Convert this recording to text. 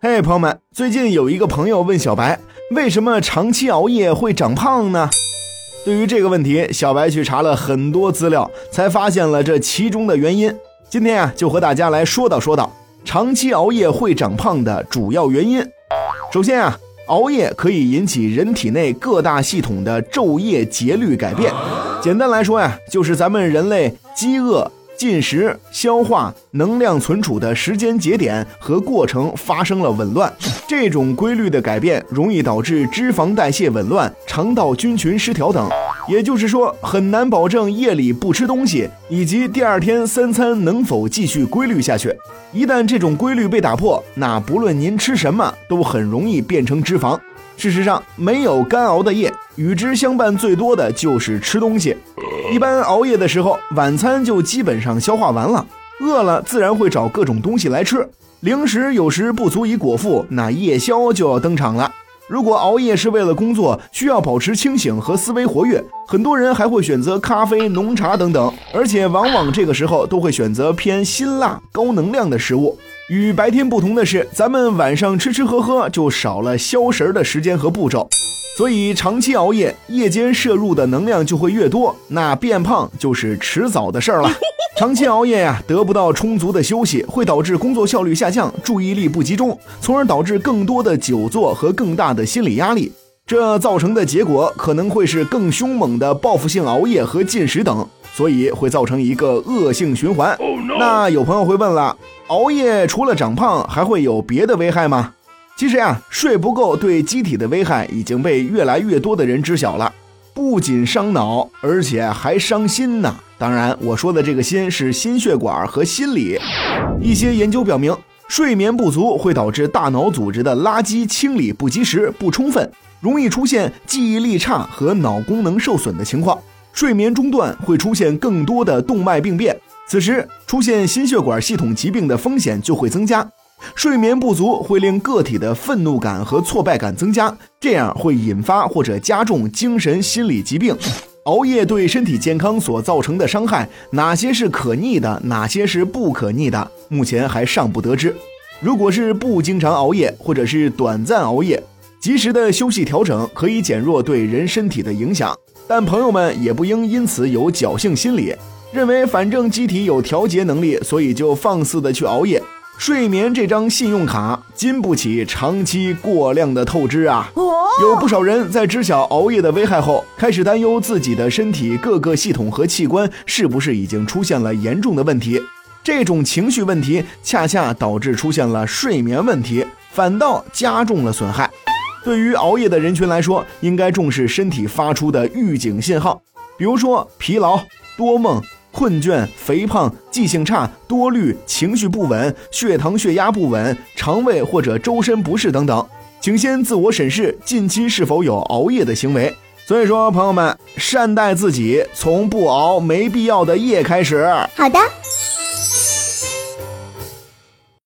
嘿，朋友们，最近有一个朋友问小白，为什么长期熬夜会长胖呢？对于这个问题，小白去查了很多资料，才发现了这其中的原因。今天啊，就和大家来说道说道长期熬夜会长胖的主要原因。首先啊，熬夜可以引起人体内各大系统的昼夜节律改变。简单来说呀，就是咱们人类饥饿。进食、消化、能量存储的时间节点和过程发生了紊乱，这种规律的改变容易导致脂肪代谢紊乱、肠道菌群失调等。也就是说，很难保证夜里不吃东西，以及第二天三餐能否继续规律下去。一旦这种规律被打破，那不论您吃什么，都很容易变成脂肪。事实上，没有干熬的夜，与之相伴最多的就是吃东西。一般熬夜的时候，晚餐就基本上消化完了，饿了自然会找各种东西来吃。零食有时不足以果腹，那夜宵就要登场了。如果熬夜是为了工作，需要保持清醒和思维活跃，很多人还会选择咖啡、浓茶等等，而且往往这个时候都会选择偏辛辣、高能量的食物。与白天不同的是，咱们晚上吃吃喝喝就少了消食的时间和步骤，所以长期熬夜，夜间摄入的能量就会越多，那变胖就是迟早的事儿了。长期熬夜呀，得不到充足的休息，会导致工作效率下降，注意力不集中，从而导致更多的久坐和更大的心理压力。这造成的结果可能会是更凶猛的报复性熬夜和进食等，所以会造成一个恶性循环。那有朋友会问了。熬夜除了长胖，还会有别的危害吗？其实呀，睡不够对机体的危害已经被越来越多的人知晓了。不仅伤脑，而且还伤心呢。当然，我说的这个心是心血管和心理。一些研究表明，睡眠不足会导致大脑组织的垃圾清理不及时、不充分，容易出现记忆力差和脑功能受损的情况。睡眠中断会出现更多的动脉病变。此时出现心血管系统疾病的风险就会增加，睡眠不足会令个体的愤怒感和挫败感增加，这样会引发或者加重精神心理疾病。熬夜对身体健康所造成的伤害，哪些是可逆的，哪些是不可逆的，目前还尚不得知。如果是不经常熬夜或者是短暂熬夜，及时的休息调整可以减弱对人身体的影响，但朋友们也不应因此有侥幸心理。认为反正机体有调节能力，所以就放肆的去熬夜。睡眠这张信用卡经不起长期过量的透支啊！有不少人在知晓熬夜的危害后，开始担忧自己的身体各个系统和器官是不是已经出现了严重的问题。这种情绪问题恰恰导致出现了睡眠问题，反倒加重了损害。对于熬夜的人群来说，应该重视身体发出的预警信号，比如说疲劳、多梦。困倦、肥胖、记性差、多虑、情绪不稳、血糖、血压不稳、肠胃或者周身不适等等，请先自我审视近期是否有熬夜的行为。所以说，朋友们，善待自己，从不熬没必要的夜开始。好的。